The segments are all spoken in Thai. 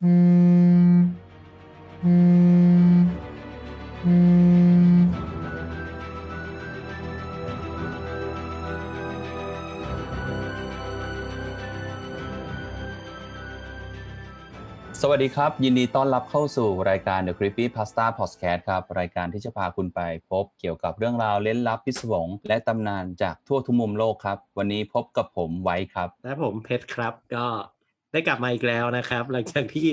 สวัสดีครับ ยินดีต้อนรับเข้าสู่รายการ The Creepy Pasta Podcast ครับ รายการที่จะพาคุณไปพบเกี่ยวกับเรื่องราวเล้นลับพิศวง และตำนานจากทั่วทุกมุมโลกครับ วันนี้พบกับผมไว้ครับ และผมเพชรครับก็ ได้กลับมาอีกแล้วนะครับ หลังจากที่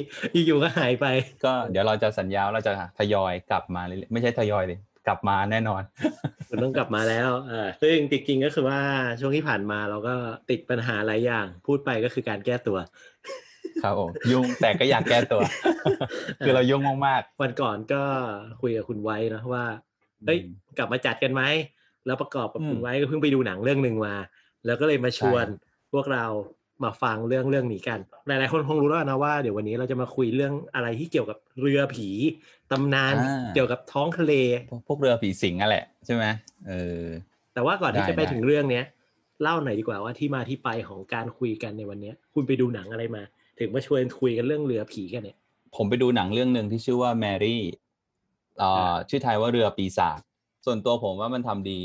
อยู่ๆก็หายไป ก็เดี๋ยวเราจะสัญญาว่าเราจะทยอยกลับมาเรื่อยๆไม่ใช่ทยอยเลยกลับมาแน่นอนมันต้องกลับมาแล้วอ่าซึ่งจริงๆก็คือว่าช่วงที่ผ่านมาเราก็ติดปัญหาหลายอย่าง พูดไปก็คือการแก้ตัว ครับผมยุ่งแต่ก็อยากแก้ตัว คือเรายุ่งมากวันก่อนก็คุยกับคุณไว้นะว่าเฮ้ยอืมกลับมาจัดกันไหมแล้วประกอบกับอืมคุณไว้ก็เพิ่งไปดูหนังเรื่องหนึ่งมา แล้วก็เลยมาชวนพวกเรา มาฟังเรื่องเรื่องนี้กัน หลาย ๆ คนคงรู้แล้วนะว่าเดี๋ยววันนี้เราจะมาคุยเรื่องอะไรที่เกี่ยวกับเรือผีตำนานอ่าเกี่ยวกับท้องทะเลๆพวกพวกเรือผีสิงนั่นแหละใช่ไหมเออแต่ว่าก่อนที่ได้จะไปได้ถึงเรื่องเนี้ยเล่าหน่อยดีกว่าว่าที่มาที่ไปของการคุยกันในวันเนี้ยคุณไปดูหนังอะไรมา ถึงมาชวนคุยกันเรื่องเรือผีกันเนี่ยผมไปดูหนังเรื่องหนึ่งที่ชื่อว่าแมรี่เอ่อชื่อไทยว่าเรือปีศาจส่วนตัวผมว่ามันทำดี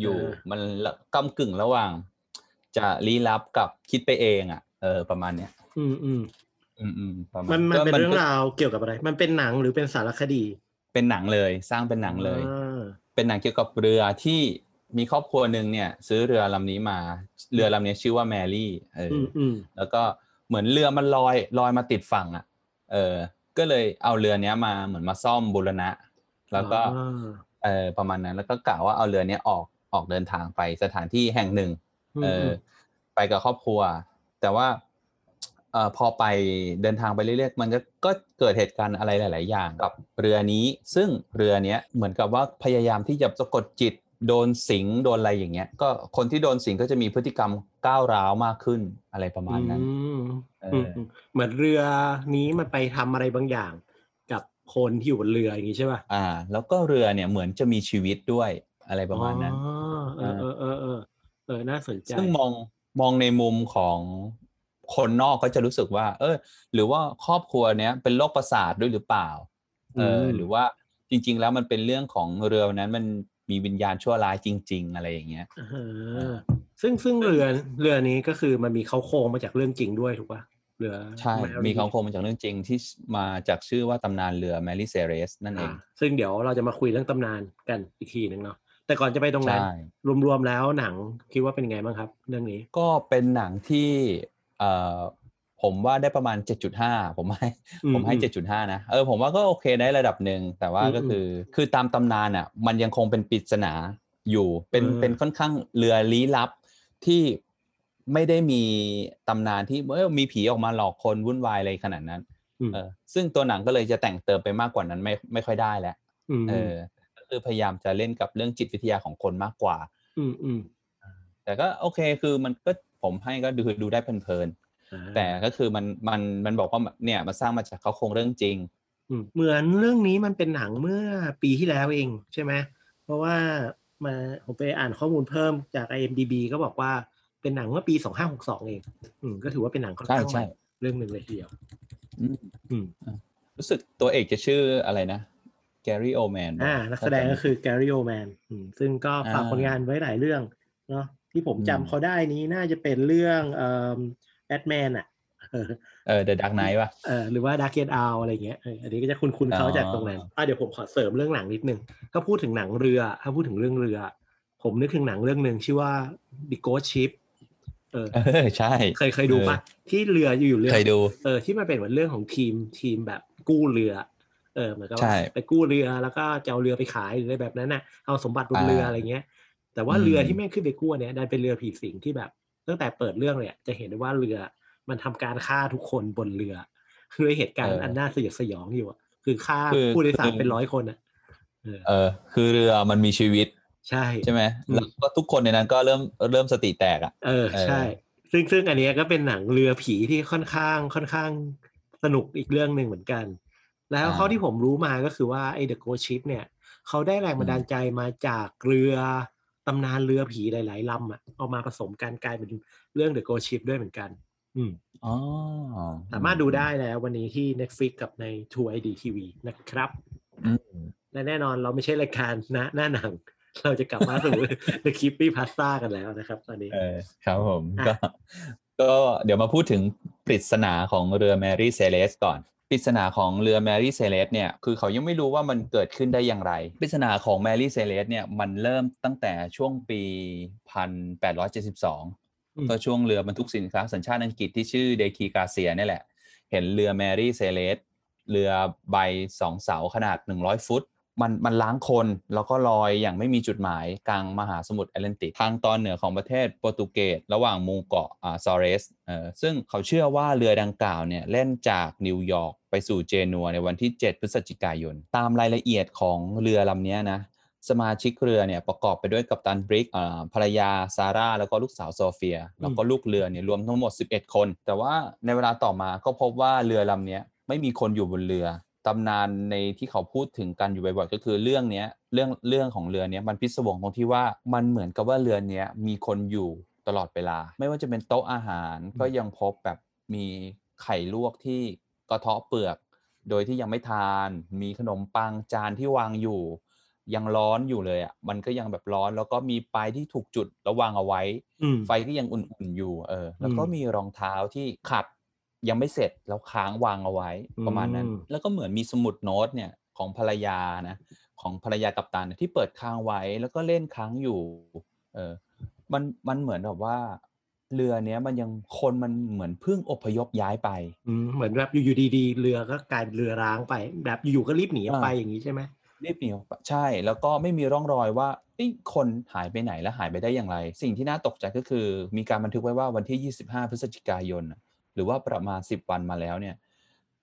อยู่มันละกำกึ่งระหว่าง จะลี้ลับกับคิดไปเองอะเออประมาณเนี้ยอืมอืมอืมอืมประมาณมันมันก็เป็นเรื่องก็ราวเกี่ยวกับอะไร มันเป็นหนังหรือเป็นสารคดี เป็นหนังเลยสร้างเป็นหนังเลยอ่าเป็นหนังเกี่ยวกับเรือที่มีครอบครัวหนึ่งเนี่ย ซื้อเรือลำนี้มา เรือลำนี้ชื่อว่าแมรี่ เอออือมอืมแล้วก็เหมือนเรือมันลอยลอยมาติดฝั่งอะ เออ ก็เลยเอาเรือเนี้ยมาเหมือนมาซ่อมบูรณะ แล้วก็อ่าเออประมาณนั้น แล้วก็กะว่าเอาเรือเนี้ยออกออกเดินทางไปสถานที่แห่งหนึ่ง เอออไปกับครอบครัว แต่ว่าเอ่อพอไปเดินทางไปเรื่อยๆมันก็ก็เกิดเหตุการณ์อะไรหลาย ๆ อย่างกับเรือนี้ ซึ่งเรือเนี้ยเหมือนกับว่าพยายามที่จะสะกดจิตโดนสิงโดนอะไรอย่างเงี้ย ก็คนที่โดนสิงก็จะมีพฤติกรรมก้าวร้าวมากขึ้นอะไรประมาณนั้นอืมเออือมออืมเหมือนเรือนี้มันไปทำอะไรบางอย่าง กับคนที่อยู่บนเรืออย่างนี้ใช่ป่ะอ่า แล้วก็เรือเนี่ยเหมือนจะมีชีวิตด้วยอะไรประมาณนั้นอ๋อเออเออเออ เออเออน่าสนใจซึ่งมองมองในมุมของคนนอกก็จะรู้สึกว่า เออ หรือว่าครอบครัวเนี้ยเป็นโรคประสาทด้วยหรือเปล่า เออมหรือว่าจริง ๆ แล้วมันเป็นเรื่องของเรือนั้นมันมีวิญญาณชั่วร้ายจริง ๆ อะไรอย่างเงี้ยอ่าซึ่งซึ่งเรือเรือนี้ก็คือมันมีเขาโครงมาจากเรื่องจริงด้วยถูกป่ะเรือใช่ Mary มีของโครงมาจากเรื่องจริงที่มาจากชื่อว่าตำนานเรือแมรี่เซเรสนั่นเองอ่าซึ่งเดี๋ยวเราจะมาคุยเรื่องตำนานกันอีกทีหนึ่งเนาะ แต่ก่อนจะไปตรงนั้นใช่รวมๆแล้วหนังคิดว่าเป็นไงบ้างครับ เรื่องนี้ ก็เป็นหนังที่เอ่อผมว่าได้ประมาณ 7.5 ผมให้อืมผมให้อืม7.5 นะ เออผมว่าก็โอเคได้ระดับหนึ่งแต่ว่าอืมก็คือคือตามตำนานอะ มันยังคงเป็นปริศนาอยู่เป็นเออเป็นค่อนข้างเรือลี้ลับที่ไม่ได้มีตำนานที่เออมีผีออกมาหลอกคนวุ่นวายอะไรขนาดนั้นอืมเออ ซึ่งตัวหนังก็เลยจะแต่งเติมไปมากกว่านั้นไม่ไม่ค่อยได้แล้วอืมเออก็ คือพยายามจะเล่นกับเรื่องจิตวิทยาของคนมากกว่า อืมอืมแต่ก็โอเคคือมันก็ผมให้ก็ดูดูได้เพลินๆอ่าแต่ก็คือมันมันมันบอกว่าเนี่ยมันสร้างมาจากเขาโครงเรื่องจริงอืมเหมือนเรื่องนี้มันเป็นหนังเมื่อปีที่แล้วเองใช่ไหมเพราะว่ามาผมไปอ่านข้อมูลเพิ่มจาก IMDB ก็บอกว่าเป็นหนังเมื่อปี2562เอง อืมก็ถือว่าเป็นหนังค่อนข้างใช่ใหม่ใช่เรื่องหนึ่งเลยทีเดียวอืมอืมรู้สึกตัวเอกจะชื่ออะไรนะ แกรี่โอแมนอ่านักแสดงก็คือแกรี่โอแมนซึ่งก็ฝากอ่าผลงานไว้หลายเรื่องเนาะที่ผมอืมจำเขาได้นี้น่าจะเป็นเรื่องเอ่อแบทแมนอะเออเออ The Dark Knight ป่ะเออหรือว่าดาร์เก t อาอะไรเงี้ยเอออันนี้ก็จะคุ้นๆเขาอ๋อจากตรงนั้นอะเดี๋ยวผมขอเสริมเรื่องหนังนิดนึง ถ้าพูดถึงหนังเรือ ถ้าพูดถึงเรื่องเรือ ผมนึกถึงหนังเรื่องหนึ่งชื่อว่า The Ghost Ship เออเออใช่ เคยเคยดูปะที่เรืออยู่ๆเรือเคยดูเออที่มันเป็นเหมือนเรื่องของทีมทีมแบบกู้เรือ เออเหมือนกับใช่ว่าไปกู้เรือแล้วก็จะเอาเรือไปขายหรืออะไรแบบนั้นน่ะเอาสมบัติบนอ่าเรืออะไรเงี้ย แต่ว่าอืมเรือที่แม่งขึ้นไปกู้เนี่ยดันเป็นเรือผีสิงที่แบบ ตั้งแต่เปิดเรื่องเลยอะจะเห็นได้ว่าเรือมันทำการฆ่าทุกคนบนเรือคือเหตุการณ์อันน่าสยดสยองอยู่อะคือฆ่าผู้โดยสารเป็นร้อยคนอะเออเออ คือเรือมันมีชีวิต ใช่ใช่ไหมอืมแล้วก็ทุกคนในนั้นก็เริ่มเริ่มสติแตกอะเออเออใช่ ซึ่งซึ่งอันเนี้ยก็เป็นหนังเรือผีที่ค่อนข้างค่อนข้างสนุกอีกเรื่องหนึ่งเหมือนกัน แล้วเขาที่ผมรู้มาก็คือว่าไอ้ The Ghost Ship เนี่ยเขาได้แรงบันดาลใจมาจากเรือตำนานเรือผีหลาย ๆลำอะเอามาผสมกันกลายเป็นเรื่อง The Ghost Ship ด้วยเหมือนกัน อืมอ๋อสามารถดูได้แล้ววันนี้ที่ Netflix กับใน True ID TV นะครับอืมและแน่นอนเราไม่ใช่รายการนะหน้าหนัง เราจะกลับมาสู่ The Creepy Pasta กันแล้วนะครับ ตอนนี้เออครับผมอะก็ก็เดี๋ยวมาพูดถึงปริศนาของเรือแมรี่เซเลสก่อน ปริศนาของเรือแมรี่เซเลสเนี่ยคือเขายังไม่รู้ว่ามันเกิดขึ้นได้อย่างไรปริศนาของแมรี่เซเลสเนี่ยมันเริ่มตั้งแต่ช่วงปี 1872อืมก็ช่วงเรือบรรทุกสินค้าสัญชาติอังกฤษที่ชื่อเดอีกราเซียนี่แหละ เห็นเรือแมรี่เซเลสเรือใบสองเสาขนาด 100 ฟุต มันมันร้างคนแล้วก็ลอยอย่างไม่มีจุดหมายกลางมหาสมุทรแอตแลนติกทางตอนเหนือของประเทศโปรตุเกสระหว่างหมู่เกาะอาซอเรสเออซึ่งเขาเชื่อว่าเรือดังกล่าวเนี่ยแล่นจากนิวยอร์กไปสู่เจนัวในวันที่ 7 พฤศจิกายน ตามรายละเอียดของเรือลำนี้นะสมาชิกเรือเนี่ยประกอบไปด้วยกัปตันบริกอ่าภรรยาซาร่า แล้วก็ลูกสาวโซเฟีย แล้วก็ลูกเรือเนี่ยรวมทั้งหมด 11 คน แต่ว่าในเวลาต่อมาก็พบว่าเรือลำนี้ไม่มีคนอยู่บนเรือ ตำนานในที่เขาพูดถึงกันอยู่บ่อยๆก็คือเรื่องเนี้ยเรื่องเรื่องของเรือเนี้ยมันพิศวงตรงที่ว่ามันเหมือนกับว่าเรือเนี้ยมีคนอยู่ตลอดเวลา ไม่ว่าจะเป็นโต๊ะอาหารก็ยังพบแบบมีไข่ลวกที่กระเทาะเปลือก โดยที่ยังไม่ทาน มีขนมปังจานที่วางอยู่ ยังร้อนอยู่เลยอะมันก็ยังแบบร้อนแล้วก็มีปลายที่ถูกจุดแล้ววางเอาไว้อืมไฟก็ยังอุ่นๆอยู่เออแล้วก็อืมมีรองเท้าที่ขัด ยังไม่เสร็จแล้วค้างวางเอาไว้ประมาณนั้นอืมแล้วก็เหมือนมีสมุดโน้ตเนี่ยของภรรยานะของภรรยากัปตันเนี่ยที่เปิดค้างไว้แล้วก็เล่นค้างอยู่ เออมันมันเหมือนแบบว่า เรือเนี้ยมันยังคนมันเหมือนเพิ่งอพยพย้ายไปอืมเหมือนแบบอยู่ๆดีๆเรือก็กลายเป็นเรือร้างไป แบบอยู่ๆก็รีบหนีออกไปอ่าอย่างนี้ใช่ไหมรีบหนีออกไปใช่ แล้วก็ไม่มีร่องรอยว่าเอ้ยคนหายไปไหนและหายไปได้อย่างไร สิ่งที่น่าตกใจก็คือ มีการบันทึกไว้ว่าวันที่ 25 พฤศจิกายนน่ะ หรือว่าประมาณ10วันมาแล้วเนี่ย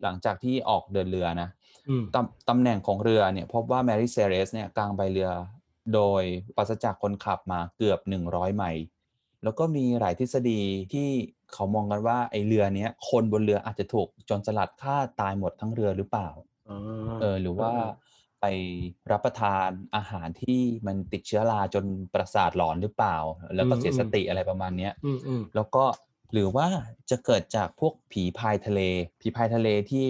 หลังจากที่ออกเดินเรือนะอืมตำตำแหน่งของเรือเนี่ย พบว่าแมรี่เซเรสเนี่ยกลางใบเรือโดยปราศจากคนขับมาเกือบ100ไมล์แล้วก็มีหลายทฤษฎีที่เขามองกันว่าไอเรือเนี้ยคนบนเรืออาจจะถูกโจนสลัดฆ่าตายหมดทั้งเรือหรือเปล่าอ๋อเออหรือว่าไปรับประทานอาหารที่มันติดเชื้อราจนประสาทหลอนหรือเปล่า แล้วก็เสียสติอะไรประมาณเนี้ยอืมอืมแล้วก็ หรือว่าจะเกิดจากพวกผีพายทะเล ผีพายทะเลที่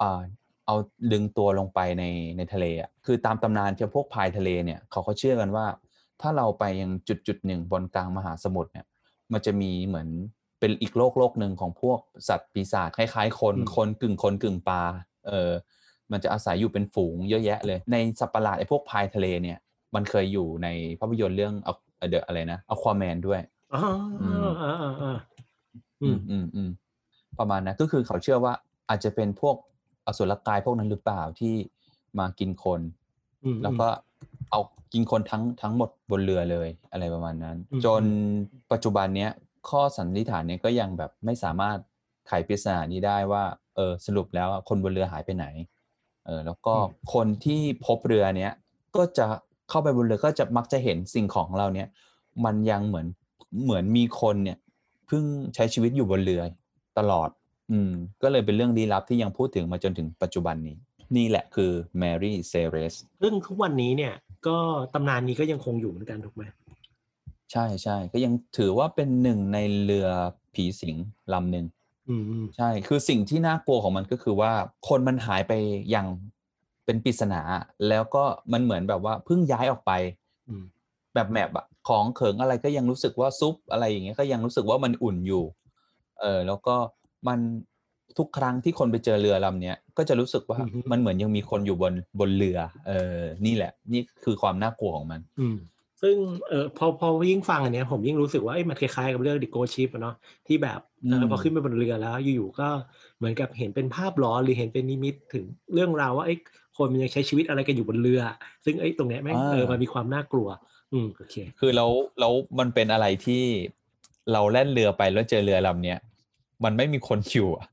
อ่าเอาดึงตัวลงไปในในทะเลอะคือตามตำนานเจ้าพวกพายทะเลเนี่ยเขาเขาเชื่อกันว่า ถ้าเราไปยังจุดจุดหนึ่งบนกลางมหาสมุทรเนี่ย มันจะมีเหมือนเป็นอีกโลกโลกหนึ่งของพวกสัตว์ปีศาจคล้ายๆ คนอืมคนกึ่งคนกึ่งปลาเออมันจะอาศัยอยู่เป็นฝูงเยอะแยะเลย ในสัตว์ประหลาดไอ้พวกพายทะเลเนี่ย มันเคยอยู่ในภาพยนตร์เรื่องเดอะอะไรนะอควาแมนด้วย อ๋ออืมอ่าอ่าอ่าอือืมมอืมอืมประมาณนั้นก็คือเขาเชื่อว่าอาจจะเป็นพวกอสุรกายพวกนั้นหรือเปล่าที่มากินคนอืมแล้วก็เอากินคนทั้งทั้งหมดบนเรือเลยอะไรประมาณนั้นอืมจนปัจจุบันเนี้ยข้อสันนิษฐานเนี้ยก็ยังแบบไม่สามารถไขปริศนานี้ได้ว่าเออสรุปแล้วคนบนเรือหายไปไหนเออแล้วก็คนที่พบเรือเนี้ยก็จะเข้าไปบนเรือก็จะมักจะเห็นสิ่งของเราเนี้ยมันยังเหมือนเหมือนมีคนเนี่ย เพิ่งใช้ชีวิตอยู่บนเรือตลอด อืม ก็เลยเป็นเรื่องลี้ลับที่ยังพูดถึงมาจนถึงปัจจุบันนี้ นี่แหละคือแมรี่เซเรสซึ่งทุกวันนี้เนี่ย ก็ตำนานนี้ก็ยังคงอยู่เหมือนกันถูกไหมใช่ใช่ก็ยังถือว่าเป็นหนึ่งในเรือผีสิงลำหนึ่งอืมอืมใช่ คือสิ่งที่น่ากลัวของมันก็คือว่าคนมันหายไปอย่างเป็นปริศนา แล้วก็มันเหมือนแบบว่าเพิ่งย้ายออกไปอืม แบบแมปอะของเขิงอะไรก็ยังรู้สึกว่าซุปอะไรอย่างเงี้ยก็ยังรู้สึกว่ามันอุ่นอยู่ เออแล้วก็มันทุกครั้งที่คนไปเจอเรือลำเนี้ยก็จะรู้สึกว่ามันเหมือนยังมีคนอยู่บนบนเรือ เออ นี่แหละ นี่คือความน่ากลัวของมัน อืมซึ่งเออพอพอยิ่งฟังอันเนี้ยผมยิ่งรู้สึกว่าเอ้ยมันคล้ายๆกับเรื่องดิโกชิปเนาะที่แบบเอออืมพอขึ้นไปบนเรือแล้ว อยู่ๆก็เหมือนกับเห็นเป็นภาพหลอนหรือเห็นเป็นนิมิตถึงเรื่องราวว่าไอ้ยคนมันยังใช้ชีวิตอะไรกันอยู่บนเรือ ซึ่งไอ้ยตรงเนี้ยแม่งเออมันมีความน่ากลัว อืมโอเค คือแล้วแล้วมันเป็นอะไรที่เราแล่นเรือไปแล้วเจอเรือลำเนี้ยมันไม่มีคนอยู่อะ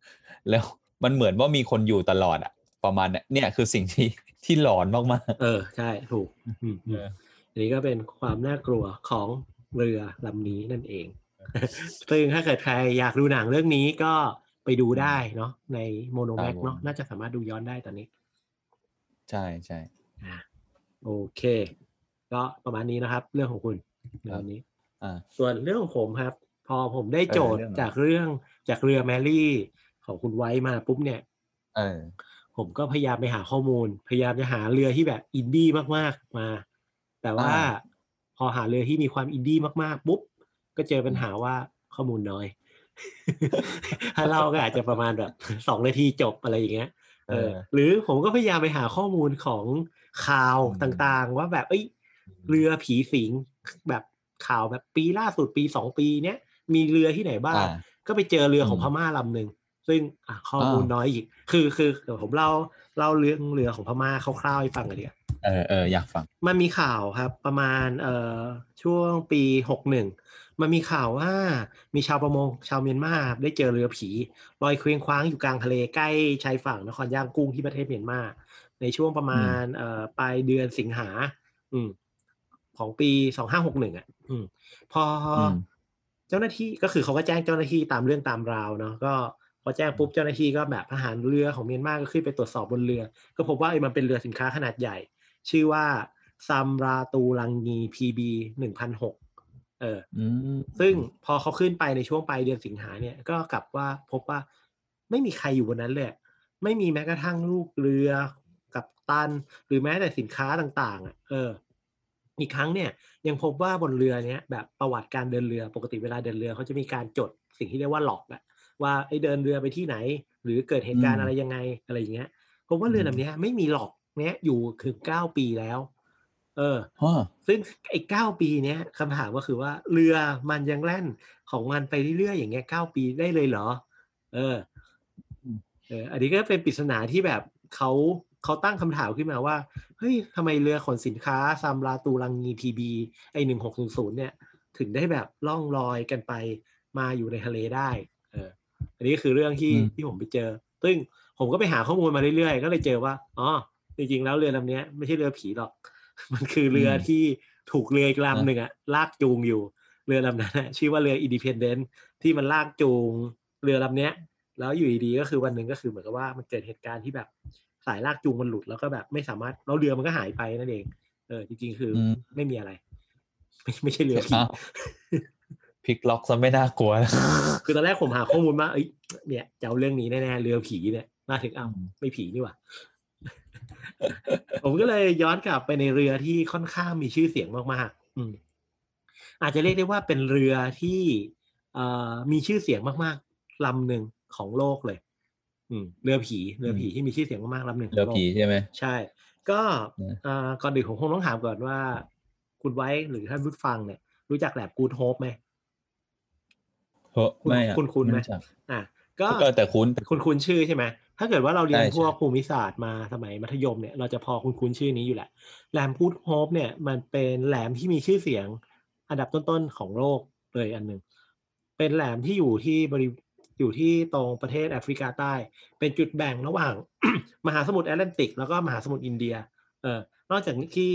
แล้วมันเหมือนว่ามีคนอยู่ตลอดอะประมาณเนี้ยเนี่ยคือสิ่งที่ที่หลอนมากเออใช่ถูกอืมอืมเอออันนี้ก็เป็นความน่ากลัวของเรือลำนี้นั่นเอง ซึ่งถ้าเกิดใครอยากดูหนังเรื่องนี้ก็ไปดูได้เนาะในโมโนแม็กครับผมเนาะน่าจะสามารถดูย้อนได้ตอนนี้ๆใช่ใช่อ่าโอเค ก็ประมาณนี้นะครับ เรื่องของคุณในวันนี้อ่าส่วนเรื่องของผมครับ พอผมได้โจทย์จากเรื่องจากเรือแมรี่ของคุณไว้มาปุ๊บเนี่ยเออผมก็พยายามไปหาข้อมูล พยายามจะหาเรือที่แบบอินดี้มากๆมา แต่ว่าพอหาเรือที่มีความอินดี้มากๆปุ๊บก็เจอปัญหาว่าข้อมูลน้อย ถ้าเราก็อาจจะประมาณแบบสองนาทีจบอะไรอย่างเงี้ยเออหรือผมก็พยายามไปหาข้อมูลของข่าวต่างๆ ว่าแบบเอ้ย เรือผีสิงแบบข่าวแบบปีล่าสุดปีสองปีเนี้ยมีเรือที่ไหนบ้าง ก็ไปเจอเรือของพม่าลำหนึ่งซึ่งข้อมูลน้อยอีก คือคือเดี๋ยวผมเล่าเล่าเรื่องเรือของพม่าคร่าวๆให้ฟังกันดีกว่าเออเอออยากฟัง มันมีข่าวครับ ประมาณเอ่อช่วงปีหกหนึ่งมันมีข่าวว่ามีชาวประมงชาวเมียนมาได้เจอเรือผีลอยเคว้งคว้างอยู่กลางทะเลใกล้ชายฝั่งนครย่างกุ้งที่ประเทศเมียนมา ในช่วงประมาณเอ่อปลายเดือนสิงหา อืม ของปีสองห้าหกหนึ่งอะอืมพอเจ้าหน้าที่ก็คือเขาก็แจ้งเจ้าหน้าที่ตามเรื่องตามราวเนาะก็พอแจ้งปุ๊บเจ้าหน้าที่ก็แบบทหารเรือของเมียนมาก็ขึ้นไปตรวจสอบบนเรือ ก็พบว่ามันเป็นเรือสินค้าขนาดใหญ่ ชื่อว่าซัมราตูลังงีพีบีหนึ่งพันหกเออซึ่งพอเขาขึ้นไปในช่วงปลายเดือนสิงหาเนี่ยก็กลับว่าพบว่าไม่มีใครอยู่บนนั้นเลย ไม่มีแม้กระทั่งลูกเรือกับตัน หรือแม้แต่สินค้าต่าง ๆอะเออ อีกครั้งเนี่ยยังพบว่าบนเรือเนี้ยแบบประวัติการเดินเรือปกติเวลาเดินเรือเขาจะมีการจดสิ่งที่เรียกว่าหลอกอะว่าไอ้เดินเรือไปที่ไหน หรือเกิดเหตุการณ์อะไรยังไงอะไรอย่างเงี้ยพบว่าเรือลำนี้ไม่มีหลอกเนี้ยอยู่ถึงเก้าปีแล้ว เออ ซึ่งไอ้เก้าปีเนี้ยคำถามก็คือว่าเรือมันยังแล่นของมันไปเรื่อยๆอย่างเงี้ยเก้าปีได้เลยเหรอ เออ เออ อันนี้ก็เป็นปริศนาที่แบบเขา เขาตั้งคำถามขึ้นมาว่า เฮ้ยทำไมเรือขนสินค้าซัมราตูลังงีพีบีไอหนึ่งหกศูนย์ศูนย์เนี่ย ถึงได้แบบล่องลอยกันไปมาอยู่ในทะเลได้ เออ อันนี้คือเรื่องที่ที่ผมไปเจอ ซึ่งผมก็ไปหาข้อมูลมาเรื่อยๆ ก็เลยเจอว่า อ๋อ จริงๆ แล้วเรือลำนี้ไม่ใช่เรือผีหรอก มันคือเรือที่ถูกเรืออีกลำหนึ่งอะลากจูงอยู่ เรือลำนั้นชื่อว่าเรืออินดิเพนเดนต์ที่มันลากจูงเรือลำนี้ยแล้วอยู่ดีๆก็คือวันหนึ่งก็คือเหมือนกับว่ามันเกิดเหตุการณ์ที่แบบ สายลากจูงมันหลุดแล้วก็แบบไม่สามารถแล้วเรือมันก็หายไปนั่นเอง เออจริงๆคือไม่มีอะไร ไม่ไม่ใช่เรือผีพลิกล็อกซะไม่น่ากลัว คือตอนแรกผมหาข้อมูลมาเอ้ยเนี่ยจะเอาเรื่องนี้แน่ๆเรือผีเนี่ยมาถึงอ้าวไม่ผีนี่หว่าผมก็เลยย้อนกลับไปในเรือที่ค่อนข้างมีชื่อเสียงมากๆ อืม อาจจะเรียกได้ว่าเป็นเรือที่เอ่อมีชื่อเสียงมากๆลำหนึ่งของโลกเลยอืม เรือผีเรือผีที่มีชื่อเสียงมากๆลำหนึ่งเรือผีใช่ไหมใช่ ก็อ่าก่อนอื่นผมคงต้องถามก่อนว่า คุณไว้หรือท่านผู้ฟังเนี่ย รู้จักแหลมกู๊ดโฮปไหมไม่คุ้นคุ้นไหมอะก็แต่คุ้นคุ้นคุ้นชื่อใช่ไหมถ้าเกิดว่าเราเรียนพวกภูมิศาสตร์มาสมัยมัธยมเนี่ย เราจะพอคุ้นคุ้นชื่อนี้อยู่แหละแหลมกู๊ดโฮปเนี่ย มันเป็นแหลมที่มีชื่อเสียง อันดับต้นๆของโลกเลยอันหนึ่งเป็นแหลมที่อยู่ที่บริ อยู่ที่ตรงประเทศแอฟริกาใต้ เป็นจุดแบ่งระหว่าง มหาสมุทรแอตแลนติก แล้วก็มหาสมุทรอินเดีย เออนอกจากที่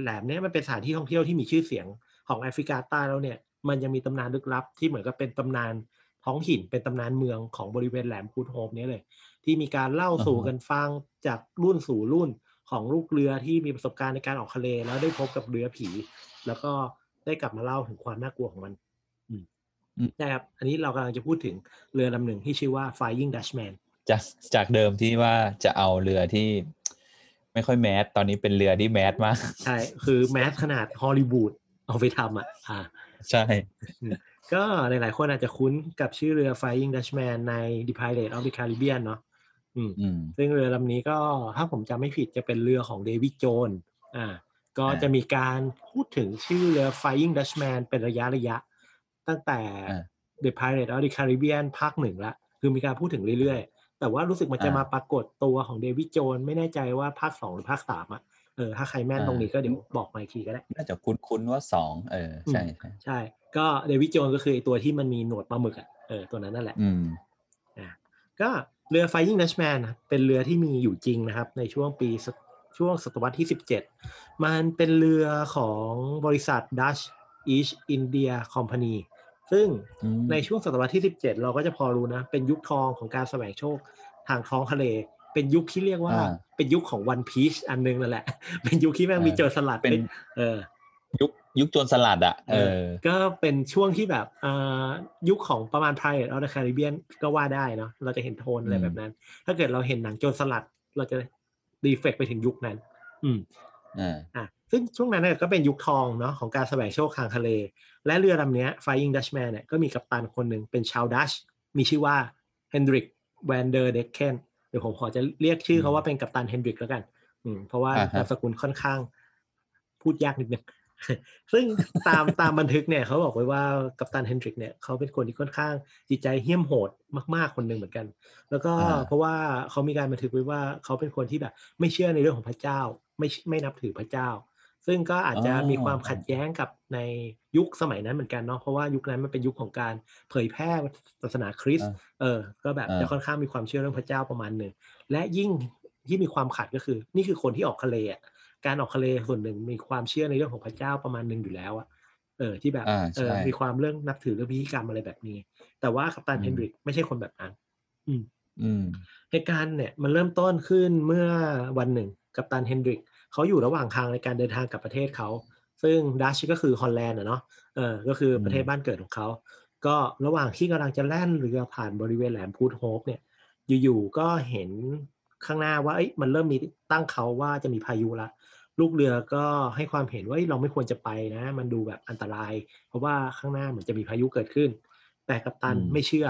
แหลมเนี้ยมันเป็นสถานที่ท่องเที่ยวที่มีชื่อเสียงของแอฟริกาใต้แล้วเนี่ย มันยังมีตำนานลึกลับ ที่เหมือนกับเป็นตำนานท้องถิ่นเป็นตำนานเมืองของบริเวณแหลมคูดโฮมนี้เลย ที่มีการเล่าสู่กันฟังจากรุ่นสู่รุ่นของลูกเรือที่มีประสบการณ์ในการออกทะเลแล้วได้พบกับเรือผี แล้วก็ได้กลับมาเล่าถึงความน่ากลัวของมัน นะครับอันนี้เรากำลังจะพูดถึงเรือลำหนึ่งที่ชื่อว่า Flying Dutchman จากจากเดิมที่ว่าจะเอาเรือที่ไม่ค่อยแมสตอนนี้เป็นเรือที่แมสมาก ใช่ คือแมสขนาดฮอลลีวูดเอาไปทำอะอ่าใช่ ก็หลายๆคนอาจจะคุ้นกับชื่อเรือ Flying Dutchman ใน The Pirates of the Caribbean เนาะอืมซึ่งเรือลำนี้ก็ถ้าผมจำไม่ผิดจะเป็นเรือของเดวิดโจนอ่า ก็จะมีการพูดถึงชื่อเรือ Flying Dutchman เป็นระยะระยะ ตั้งแต่ The Pirates of the Caribbean ภาคหนึ่งละ คือมีการพูดถึงเรื่อยๆ แต่ว่ารู้สึกมันจะมาปรากฏตัวของเดวิดโจนไม่แน่ใจว่าภาคสองหรือภาคสามอะเออถ้าใครแม่นตรงนี้ก็เดี๋ยวบอกมาอีกทีก็ได้ น่าจะคุ้นๆว่าสองเออใช่ใช่ ก็เดวิดโจนก็คือตัวที่มันมีหนวดปลาหมึกอะเออตัวนั้นนั่นแหละอืมอ่าก็เรือ Flying Dutchman เป็นเรือที่มีอยู่จริงนะครับ ในช่วงปีช่วงศตวรรษที่สิบเจ็ดมันเป็นเรือของบริษัท Dutch East India Company ซึ่งในช่วงศตวรรษที่สิบเจ็ดเราก็จะพอรู้นะ เป็นยุคทองของการแสวงโชคทางท้องทะเล เป็นยุคที่เรียกว่า เป็นยุคของวันพีชอันนึงนั่นแหละ เป็นยุคที่แม่งมีเจอสลัดเป็นเออยุคยุคโจรสลัดอะเออ ก็เป็นช่วงที่แบบอ่ายุคของประมาณ Pirates of the Caribbean ก็ว่าได้เนาะเราจะเห็นโทนอะไรแบบนั้น ถ้าเกิดเราเห็นหนังโจรสลัด เราจะรีเฟกไปถึงยุคนั้น อืมอ่าอะ ซึ่งช่วงนั้นเนี่ยก็เป็นยุคทองเนาะของการแสวงโชคทางทะเล และเรือลำเนี้ย Flying Dutchman เนี่ยก็มีกัปตันคนหนึ่งเป็นชาวดัช มีชื่อว่า Hendrik van der Decken เดี๋ยวผมขอจะเรียกชื่อเขาว่าเป็นกัปตันเฮนดริกแล้วกัน อืม เพราะว่าอ่าฮะนามสกุลค่อนข้าง พูดยากนิดนึงซึ่งตามตามบันทึกเนี่ยเขาบอกไว้ว่ากัปตันเฮนดริกเนี่ยเขาเป็นคนที่ค่อนข้างจิตใจเหี้ยมโหดมาก ๆ คนหนึ่งเหมือนกัน แล้วก็อ่าเพราะว่าเขามีการบันทึกไว้ว่าเขาเป็นคนที่แบบ ไม่เชื่อในเรื่องของพระเจ้า ไม่ไม่นับถือพระเจ้า ซึ่งก็อาจจะมีความขัดแย้งกับในยุคสมัยนั้นเหมือนกันเนาะเพราะว่ายุคนั้นมันเป็นยุคของการเผยแพร่ศาสนาคริสต์อ่าเออ ก็แบบอ่าจะค่อนข้างมีความเชื่อเรื่องพระเจ้าประมาณหนึ่งและยิ่งที่มีความขัดก็คือ นี่คือคนที่ออกทะเลอะการออกทะเลส่วนหนึ่งมีความเชื่อในเรื่องของพระเจ้าประมาณหนึ่งอยู่แล้วอะเออที่แบบอ่าเออใช่มีความเรื่องนับถือเรื่องพิธีกรรมอะไรแบบนี้ แต่ว่ากัปตันอืมเฮนดริกไม่ใช่คนแบบนั้นอืมอืมเหตุการณ์เนี่ยมันเริ่มต้นขึ้นเมื่อวันหนึ่งกัปตันเฮนดริก เขาอยู่ระหว่างทางในการเดินทางกลับประเทศเขา ซึ่งดัชก็คือฮอลแลนด์อะเนาะเออก็คือประเทศบ้านเกิดของเขา ก็ระหว่างที่กำลังจะแล่นเรือผ่านบริเวณแหลมพูดโฮปเนี่ยอยู่ๆก็เห็นข้างหน้าว่าเอ้ยมันเริ่มมีตั้งเขาว่าจะมีพายุละลูกเรือก็ให้ความเห็นว่าเอ้ยเราไม่ควรจะไปนะ มันดูแบบอันตราย เพราะว่าข้างหน้าเหมือนจะมีพายุเกิดขึ้น แต่กัปตันอืมไม่เชื่อ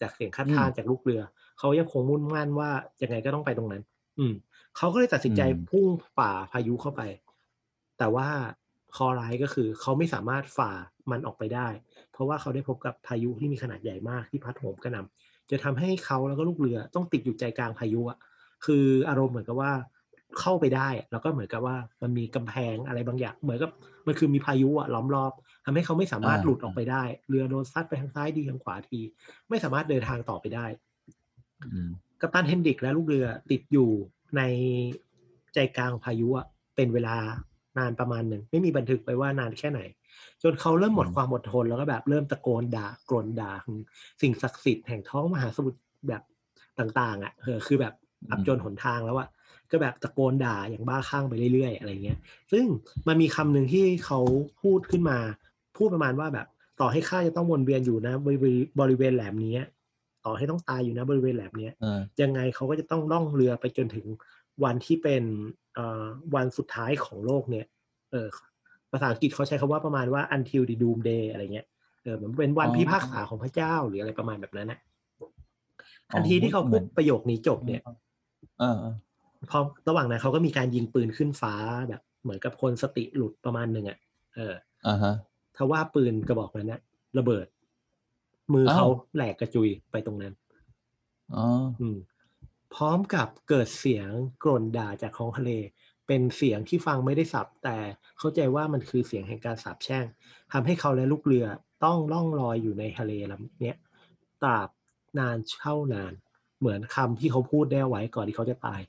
จากเสียงคัดค้านจากลูกเรือ เขายังคงมุ่นมั่นว่ายังไงก็ต้องไปตรงนั้น อืม เขาก็เลยตัดสินใจอืมพุ่งฝ่าพายุเข้าไป แต่ว่าคอร้ายก็คือเขาไม่สามารถฝ่ามันออกไปได้ เพราะว่าเขาได้พบกับพายุที่มีขนาดใหญ่มากที่พัดโหมกระหน่ำจะทำให้เขาแล้วก็ลูกเรือต้องติดอยู่ใจกลางพายุอะคืออารมณ์เหมือนกับว่าเข้าไปได้อะแล้วก็เหมือนกับว่ามันมีกำแพงอะไรบางอย่าง เหมือนกับมันคือมีพายุอะล้อมรอบทำให้เขาไม่สามารถอ่าหลุดออกไปได้ เรือโดนซัดไปทางซ้ายดีทางขวาที ไม่สามารถเดินทางต่อไปได้อืมกัปตันเฮนดริกและลูกเรือติดอยู่ ในใจกลางพายุอะเป็นเวลานานประมาณหนึ่งไม่มีบันทึกไปว่านานแค่ไหน จนเขาเริ่มหมดความอดทนแล้วก็แบบเริ่มตะโกนด่ากรนด่าสิ่งศักดิ์สิทธิ์แห่งท้องมหาสมุทรแบบต่าง ๆ อะเออคือแบบอับจนหนทางแล้วอะก็แบบตะโกนด่าอย่างบ้าคลั่งไปเรื่อยๆ อะไรเงี้ย ซึ่งมันมีคำหนึ่งที่เขาพูดขึ้นมา พูดประมาณว่าแบบต่อให้ข้าจะต้องวนเวียนอยู่นะบริเวณแหลมนี้ ต่อให้ต้องตายอยู่นะบริเวณแหลมเนี้ยเออยังไงเขาก็จะต้องล่องเรือไปจนถึงวันที่เป็นเอ่อวันสุดท้ายของโลกเนี่ย เออภาษาอังกฤษเขาใช้คำว่าประมาณว่า until the doomsday อะไรเงี้ยเออเหมือนเป็นวันอ๋อพิพากษาของพระเจ้าหรืออะไรประมาณแบบนั้นนะอ๋อทันทีที่เขาเหมืพูอดนประโยคนี้จบเนี่ยเออเออพอระหว่างนั้นเขาก็มีการยิงปืนขึ้นฟ้าแบบ เหมือนกับคนสติหลุดประมาณหนึ่งอะเอออ่าฮะถ้าว่าปืนกระบอกนั้นนะระเบิด มือเขาอ้าวแหลกกระจุยไปตรงนั้นอ๋ออืม พร้อมกับเกิดเสียงกร่นด่าจากท้องทะเล เป็นเสียงที่ฟังไม่ได้สับ แต่เข้าใจว่ามันคือเสียงแห่งการสาปแช่งทำให้เขาและลูกเรือต้องล่องลอยอยู่ในทะเลลำเนี้ยตราบนานเช่านาน เหมือนคำที่เขาพูดได้เอาไว้ก่อนที่เขาจะตาย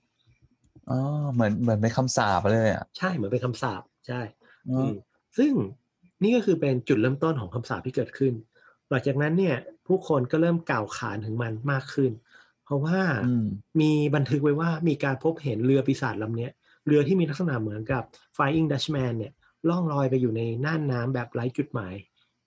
อ๋อเหมือนเหมือนเป็นคำสาปเลยอะใช่เหมือนเป็นคำสาปใช่อ๋ออืมซึ่งนี่ก็คือเป็นจุดเริ่มต้นของคำสาปที่เกิดขึ้น หลังจากนั้นเนี่ยผู้คนก็เริ่มกล่าวขานถึงมันมากขึ้น เพราะว่าอืมมีบันทึกไว้ว่ามีการพบเห็นเรือปีศาจลำเนี้ยเรือที่มีลักษณะเหมือนกับ Flying Dutchman เนี่ยล่องลอยไปอยู่ในน่านน้ำแบบไร้จุดหมาย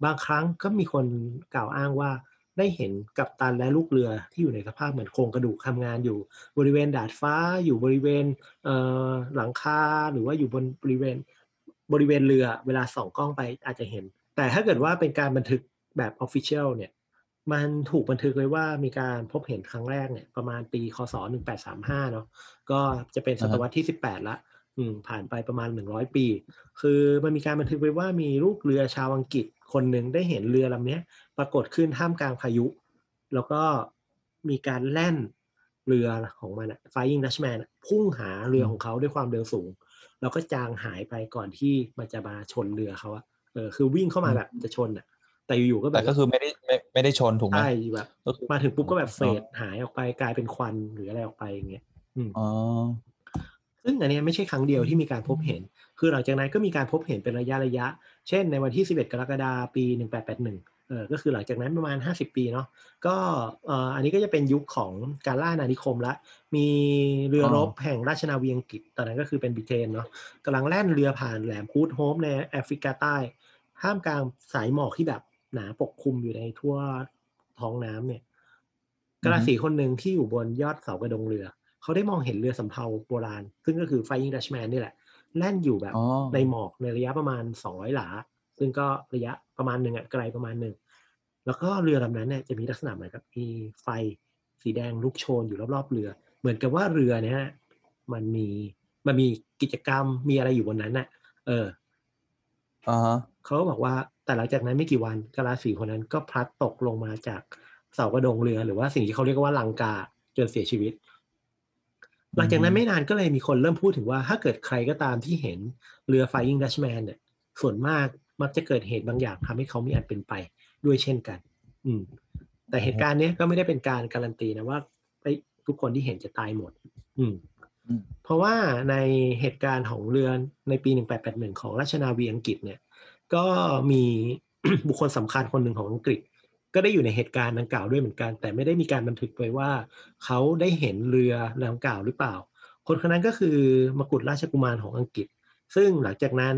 บางครั้งก็มีคนกล่าวอ้างว่าได้เห็นกัปตันและลูกเรือที่อยู่ในสภาพเหมือนโครงกระดูกทำงานอยู่ บริเวณดาดฟ้าอยู่บริเวณเอ่อหลังคาหรือว่าอยู่บนบริเวณบริเวณเรือเวลาส่องกล้องไปอาจจะเห็น แต่ถ้าเกิดว่าเป็นการบันทึก แบบออฟฟิเชียลเนี่ย มันถูกบันทึกไว้ว่ามีการพบเห็นครั้งแรกเนี่ยประมาณปีคศ 1835 เนาะก็จะเป็นศตวรรษที่ 18 ละอืมผ่านไปประมาณ 100 ปี คือมันมีการบันทึกไว้ว่ามีลูกเรือชาวอังกฤษคนหนึ่งได้เห็นเรือลำเนี้ยปรากฏขึ้นท่ามกลางพายุ แล้วก็มีการแล่นเรือของมันอะ Flying Dutchman อะพุ่งหาเรือของเขาด้วยความเร็วสูง แล้วก็จางหายไปก่อนที่มันจะมาชนเรือเขาอะเออคือวิ่งเข้ามาแบบจะชนอะ แต่อยู่ๆก็แบแต่บก็คือไม่ได้ไม่ไม่ได้ชนถูกไหมใช่แบบก็คือมาถึงปุ๊บก็แบบเฟดหายออกไปกลายเป็นควันหรืออะไรออกไปอย่างเงี้ยอืมอ๋อซึ่งอันเนี้ยไม่ใช่ครั้งเดียวที่มีการพบเห็น คือหลังจากนั้นก็มีการพบเห็นเป็นระยะระยะ เช่นในวันที่ 11 กรกฎาคมปี 1881 เออ ก็คือหลังจากนั้นประมาณห้าสิบปีเนาะ ก็เอ่ออันนี้ก็จะเป็นยุคของการล่านานิคมละ มีเรือรบแห่งราชนาวีอังกฤษ ตอนนั้นก็คือเป็นบริเตนเนาะกำลังแล่นเรือผ่านแหลมพูดโฮปในแอฟริกาใต้ท่ามกลางสายหมอกที่แบบ หนาปกคลุมอยู่ในทั่วท้องน้ำเนี่ย กระสีคนหนึ่งที่อยู่บนยอดเสากระดงเรือ เขาได้มองเห็นเรือสำเภาโบราณ ซึ่งก็คือ Flying Dutchman นี่แหละ แล่นอยู่แบบในหมอกในระยะประมาณสองร้อยหลา ซึ่งก็ระยะประมาณหนึ่งอะไกลประมาณหนึ่ง แล้วก็เรือลำนั้นเนี่ยจะมีลักษณะเหมือนกับมีไฟสีแดงลุกโชนอยู่รอบๆเรือ เหมือนกับว่าเรือเนี่ยมันมีมันมีกิจกรรมมีอะไรอยู่บนนั้นน่ะ เอออ่า เขาบอกว่าแต่หลังจากนั้นไม่กี่วันกาลาสีคนนั้นก็พลัดตกลงมาจากเสากระดงเรือ หรือว่าสิ่งที่เขาเรียกว่าลังกาจนเสียชีวิต หลังจากนั้นไม่นานก็เลยมีคนเริ่มพูดถึงว่า ถ้าเกิดใครก็ตามที่เห็นเรือ Flying Dutchman เนี่ย ส่วนมากมักจะเกิดเหตุบางอย่างทำให้เขามีอันเป็นไปด้วยเช่นกัน อืม แต่เหตุการณ์นี้ก็ไม่ได้เป็นการการันตีนะว่าทุกคนที่เห็นจะตายหมด อืม เพราะว่าในเหตุการณ์ของเรือในปี 1881 ของราชนาวีอังกฤษเนี่ย ก็มีบุคคลสำคัญคนหนึ่งของอังกฤษ ก็ได้อยู่ในเหตุการณ์ดังกล่าวด้วยเหมือนกัน แต่ไม่ได้มีการบันทึกไว้ว่า เขาได้เห็นเรือดังกล่าวหรือเปล่า คนคนนั้นก็คือมกุฎราชกุมารของอังกฤษ ซึ่งหลังจากนั้น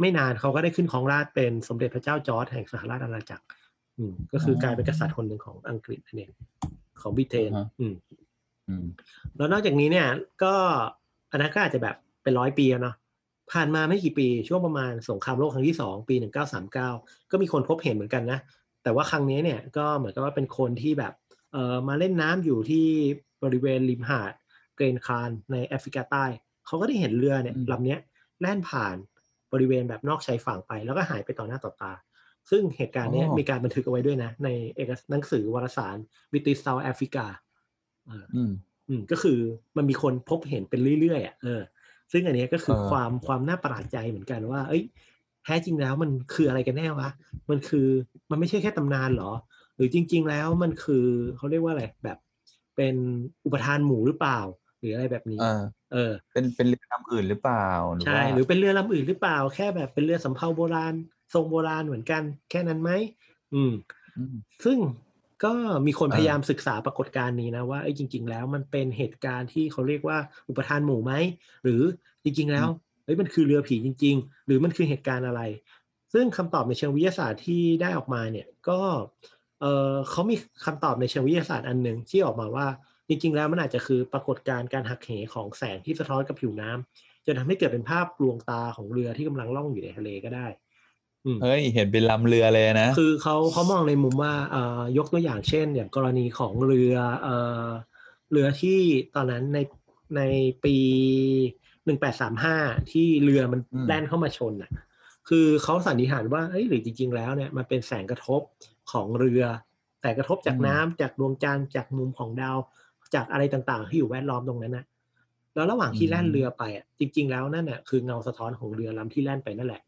ไม่นานเขาก็ได้ขึ้นของราชเป็นสมเด็จพระเจ้าจอร์จแห่งสหราชอาณาจักร อืมก็คือกลายเป็นกษัตริย์คนหนึ่งของอังกฤษนั่นเองของบริเตนอืมแล้วนอกจากนี้เนี่ย ก็อันนั้นก็อาจจะแบบเป็นร้อยปีเนาะ ผ่านมาไม่กี่ปีช่วงประมาณสงครามโลกครั้งที่สองปีหนึ่งเก้าสามเก้าก็มีคนพบเห็นเหมือนกันนะ แต่ว่าครั้งนี้เนี่ยก็เหมือนกับว่าเป็นคนที่แบบเอ่อมาเล่นน้ำอยู่ที่บริเวณริมหาดเกรนคารในแอฟริกาใต้เขาก็ได้เห็นเรือเนี่ยลำนี้แล่นผ่านบริเวณแบบนอกชายฝั่งไป แล้วก็หายไปต่อหน้าต่อตา ซึ่งเหตุการณ์นี้มีการบันทึกเอาไว้ด้วยนะ ในเอกหนังสือวารสารวิติสเซาแอฟริกาอืมก็คือมันมีคนพบเห็นเป็นเรื่อยๆอะเออ ซึ่งอันนี้ก็คือความความน่าประหลาดใจเหมือนกันว่า เอ้ย แท้จริงแล้วมันคืออะไรกันแน่วะ มันคือมันไม่ใช่แค่ตำนานหรอ หรือจริง ๆ แล้วมันคือเขาเรียกว่าอะไรแบบ เป็นอุปทานหมู่หรือเปล่า หรืออะไรแบบนี้ เออ เป็นเป็นเรือลำอื่นหรือเปล่าใช่หรือเป็นเรือลำอื่นหรือเปล่า แค่แบบเป็นเรือสำเภาโบราณ ทรงโบราณเหมือนกัน แค่นั้นไหมอืม ซึ่ง ก็มีคนพยายามศึกษาปรากฏการณ์นี้นะว่าไอ้จริง ๆ แล้วมันเป็นเหตุการณ์ที่เขาเรียกว่าอุปทานหมู่ไหมหรือจริง ๆ แล้วเฮ้ยมันคือเรือผีจริง ๆ หรือมันคือเหตุการณ์อะไร ซึ่งคำตอบในเชิงวิทยาศาสตร์ที่ได้ออกมาเนี่ยก็เออเขามีคำตอบในเชิงวิทยาศาสตร์อันหนึ่งที่ออกมาว่าจริง ๆ แล้วมันอาจจะคือปรากฏการณ์การหักเหของแสงที่สะท้อนกับผิวน้ำจะทำให้เกิดเป็นภาพลวงตาของเรือที่กำลังล่องอยู่ในทะเลก็ได้ เฮ้ยเห็นเป็นลำเรือเลยนะ คือเขาเขามองในมุมว่าเอ่อยกตัวอย่างเช่น อย่างกรณีของเรือเอ่อเรือที่ตอนนั้นในในปีหนึ่งแปดสามห้าที่เรือมันแล่นเข้ามาชนอะ คือเขาสันนิษฐานว่าเอ้ยหรือจริง ๆ แล้วเนี่ยมันเป็นแสงกระทบของเรือ แต่กระทบจากน้ำจากดวงจันทร์จากมุมของดาวจากอะไรต่างๆ ที่อยู่แวดล้อมตรงนั้นนะแล้วระหว่างที่แล่นเรือไปอะจริง ๆ แล้วนั่นน่ะคือเงาสะท้อนของเรือลำที่แล่นไปนั่นแหละ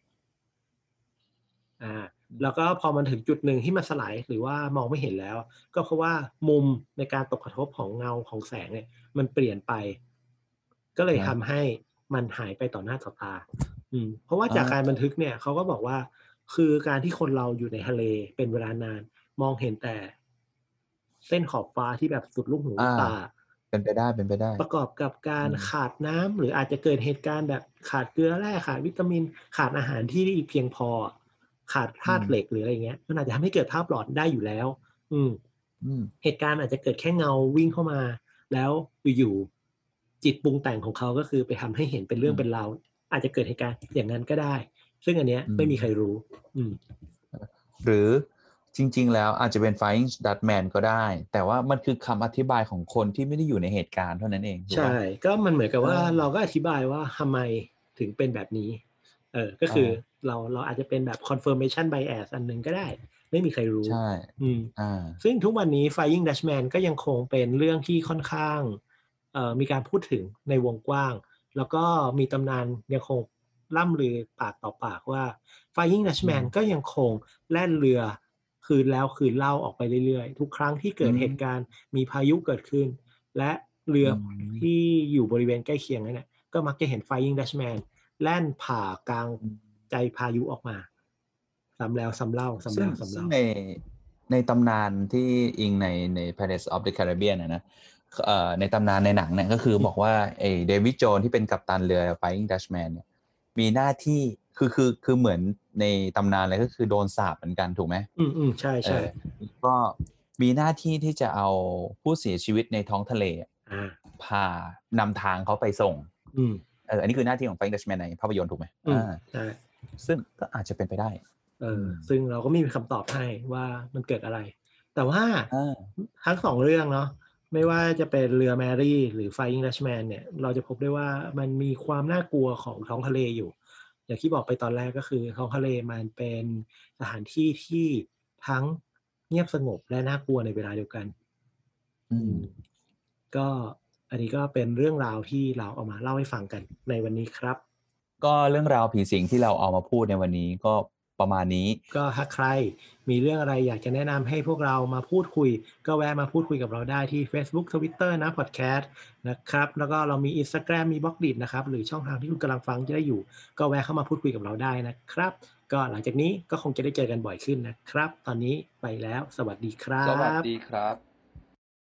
อ่าแล้วก็พอมันถึงจุดหนึ่งที่มันสลายหรือว่ามองไม่เห็นแล้ว ก็เพราะว่ามุมในการตกกระทบของเงาของแสงเนี่ย มันเปลี่ยนไป ก็เลยทำให้มันหายไปต่อหน้าต่อตา อืม เพราะว่าจากการบันทึกเนี่ยเขาก็บอกว่า คือการที่คนเราอยู่ในทะเลเป็นเวลานาน มองเห็นแต่ เส้นขอบฟ้าที่แบบสุดลูกหูลูกตาเป็นไปได้เป็นไปได้ ประกอบกับการขาดน้ำหรืออาจจะเกิดเหตุการณ์แบบขาดเกลือแร่ขาดวิตามิน ขาดอาหารที่เพียงพอ ขาดธาตุเหล็กหรืออะไรเงี้ยมันอาจจะทำให้เกิดภาพหลอนได้อยู่แล้ว อืมเหตุการณ์อาจจะเกิดแค่เงาวิ่งเข้ามา แล้วอยู่จิตปรุงแต่งของเขาก็คือไปทำให้เห็นเป็นเรื่องเป็นราวอาจจะเกิดเหตุการณ์อย่างนั้นก็ได้ ซึ่งอันเนี้ยไม่มีใครรู้ อืม หรือจริง ๆ แล้วอาจจะเป็น Flying Dutchman ก็ได้ แต่ว่ามันคือคำอธิบายของคนที่ไม่ได้อยู่ในเหตุการณ์เท่านั้นเอง ใช่ ก็มันเหมือนกับว่าเราก็อธิบายว่าทำไมถึงเป็นแบบนี้ เออ ก็คือเราเราอาจจะเป็นแบบ confirmation bias อันหนึ่งก็ได้ ไม่มีใครรู้ ใช่ อืมอ่า ซึ่งทุกวันนี้ Flying Dutchman ก็ยังคงเป็นเรื่องที่ค่อนข้างเอ่อมีการพูดถึงในวงกว้าง แล้วก็มีตำนานยังคงล่ำลือปากต่อปากว่า Flying Dutchman ก็ยังคงแล่นเรือคืนแล้วคืนเล่าออกไปเรื่อยๆ ทุกครั้งที่เกิดเหตุการณ์มีพายุเกิดขึ้น และเรือที่อยู่บริเวณใกล้เคียงนั่นแหละก็มักจะเห็น Flying Dutchman แล่นผ่ากลางใจพายุออกมาสซ้ำแล้วซ้ำเล่าซ้ำแล้วซ้ำเล่าในในตำนานที่อิงในใน Pirates of the Caribbean นะนะเอ่อในตำนานในหนังเนี่ยก็คือบอกว่าไอ้เดวิดโจนที่เป็นกัปตันเรือ Flying Dutchman เนี่ยมีหน้าที่คือคือคือเหมือนในตำนานเลยก็คือโดนสาบเหมือนกันถูกไหมอืมอืมใช่ใช่ก็มีหน้าที่ที่จะเอาผู้เสียชีวิตในท้องทะเลพานำทางเขาไปส่ง อืมเอออันนี้คือหน้าที่ของ Flying Dutchman ในภาพยนตร์ถูกไหมอ่าใช่ซึ่งก็อาจจะเป็นไปได้เออซึ่งเราก็ไม่มีคำตอบให้ว่ามันเกิดอะไร แต่ว่าทั้งสองเรื่องเนาะไม่ว่าจะเป็นเรือแมรี่ หรือ Flying Dutchman เนี่ย เราจะพบได้ว่ามันมีความน่ากลัวของท้องทะเลอยู่ อย่างที่บอกไปตอนแรกก็คือท้องทะเลมันเป็นสถานที่ที่ทั้งเงียบสงบและน่ากลัวในเวลาเดียวกัน อืม ก็ อันนี้ก็เป็นเรื่องราวที่เราเอามาเล่าให้ฟังกันในวันนี้ครับ ก็เรื่องราวผีสิงที่เราเอามาพูดในวันนี้ก็ประมาณนี้ ก็ถ้าใครมีเรื่องอะไรอยากจะแนะนำให้พวกเรามาพูดคุย ก็แวะมาพูดคุยกับเราได้ที่ Facebook Twitter นะพอดแคสต์นะครับ แล้วก็เรามี Instagram มีบล็อกดินะครับ หรือช่องทางที่คุณกำลังฟังจะได้อยู่ ก็แวะเข้ามาพูดคุยกับเราได้นะครับ ก็หลังจากนี้ก็คงจะได้เจอกันบ่อยขึ้นนะครับ ตอนนี้ไปแล้ว สวัสดีครับ สวัสดีครับ